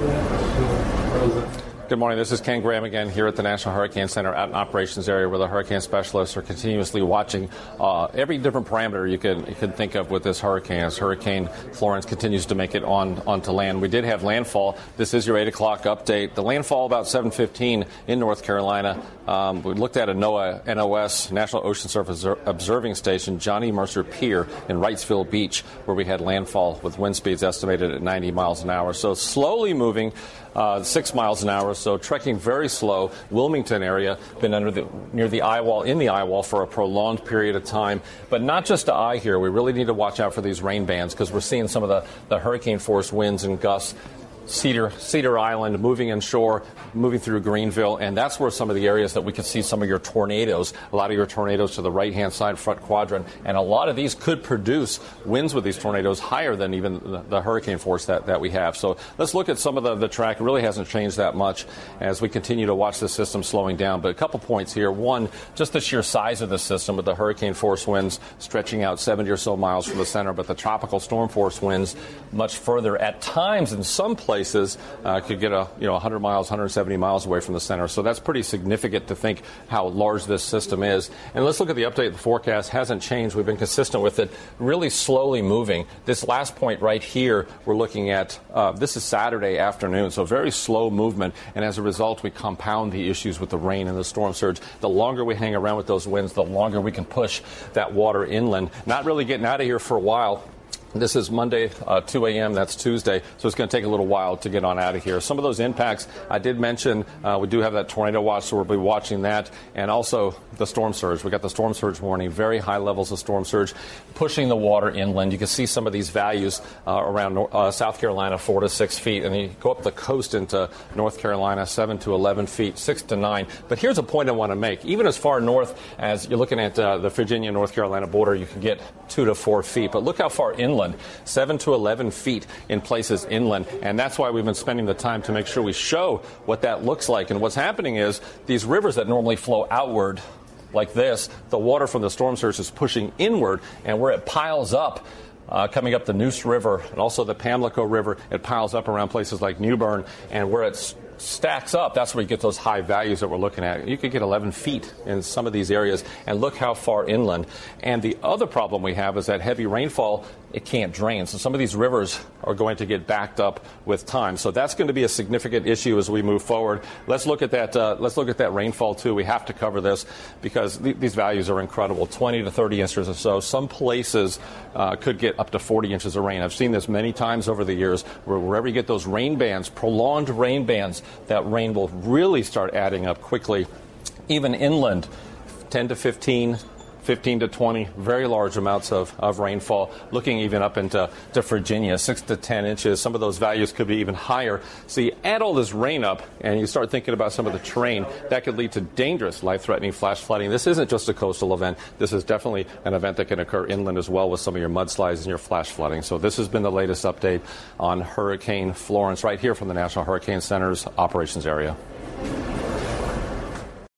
Vamos. Good morning. This is Ken Graham again here at the National Hurricane Center at an operations area where the hurricane specialists are continuously watching uh, every different parameter you can you can think of with this hurricane. As Hurricane Florence continues to make it on onto land, we did have landfall. This is your eight o'clock update. The landfall about 7:15 in North Carolina. Um, we looked at a NOAA NOS National Ocean Service Observing Station, Johnny Mercer Pier in Wrightsville Beach, where we had landfall with wind speeds estimated at 90 miles an hour. So slowly moving uh, six miles an hour, so trekking very slow. Wilmington area been under the near the eye wall in the eye wall for a prolonged period of time, but not just to eye here. We really need to watch out for these rain bands because we're seeing some of the, the hurricane force winds and gusts Cedar, Cedar Island, moving inshore, moving through Greenville, and that's where some of the areas that we could see some of your tornadoes, a lot of your tornadoes to the right hand side front quadrant, and a lot of these could produce winds with these tornadoes higher than even the, hurricane force that, that we have. So let's look at some of the, the track. It really hasn't changed that much as we continue to watch the system slowing down. But a couple points here. One, just the sheer size of the system with the hurricane force winds stretching out 70 or so miles from the center, but the tropical storm force winds much further at times in some places places uh, could get a you know 100 miles, 170 miles away from the center. So that's pretty significant to think how large this system is. And let's look at the update. The forecast hasn't changed. We've been consistent with it, really slowly moving. This last point right here, we're looking at. Uh, this is Saturday afternoon, so very slow movement. And as a result, we compound the issues with the rain and the storm surge. The longer we hang around with those winds, the longer we can push that water inland. Not really getting out of here for a while. This is Monday, uh, 2 a.m. That's Tuesday, so it's going to take a little while to get on out of here. Some of those impacts I did mention. Uh, we do have that tornado watch, so we'll be watching that, and also the storm surge. We got the storm surge warning, very high levels of storm surge, pushing the water inland. You can see some of these values uh, around uh, South Carolina, four to six feet, and you go up the coast into North Carolina, seven to 11 feet, six to nine. But here's a point I want to make: even as far north as you're looking at uh, the Virginia North Carolina border, you can get two to four feet. But look how far inland inland, 7 to 11 feet in places inland. And that's why we've been spending the time to make sure we show what that looks like. And what's happening is these rivers that normally flow outward like this, the water from the storm surge is pushing inward, and where it piles up, uh, coming up the Neuse River and also the Pamlico River. It piles up around places like New Bern, and where it's stacks up, that's where you get those high values that we're looking at. You could get 11 feet in some of these areas, and look how far inland. And the other problem we have is that heavy rainfall, it can't drain. So some of these rivers are going to get backed up with time. So that's going to be a significant issue as we move forward. Let's look at that. Uh, let's look at that rainfall too. We have to cover this because th- these values are incredible. 20 to 30 inches or so. Some places uh, could get up to 40 inches of rain. I've seen this many times over the years where wherever you get those rain bands, prolonged rain bands, that rain will really start adding up quickly. Even inland, 10 to 15, 15 to 20, very large amounts of, of rainfall, looking even up into to Virginia, 6 to 10 inches. Some of those values could be even higher. So you add all this rain up and you start thinking about some of the terrain, that could lead to dangerous, life threatening flash flooding. This isn't just a coastal event. This is definitely an event that can occur inland as well with some of your mudslides and your flash flooding. So this has been the latest update on Hurricane Florence right here from the National Hurricane Center's operations area.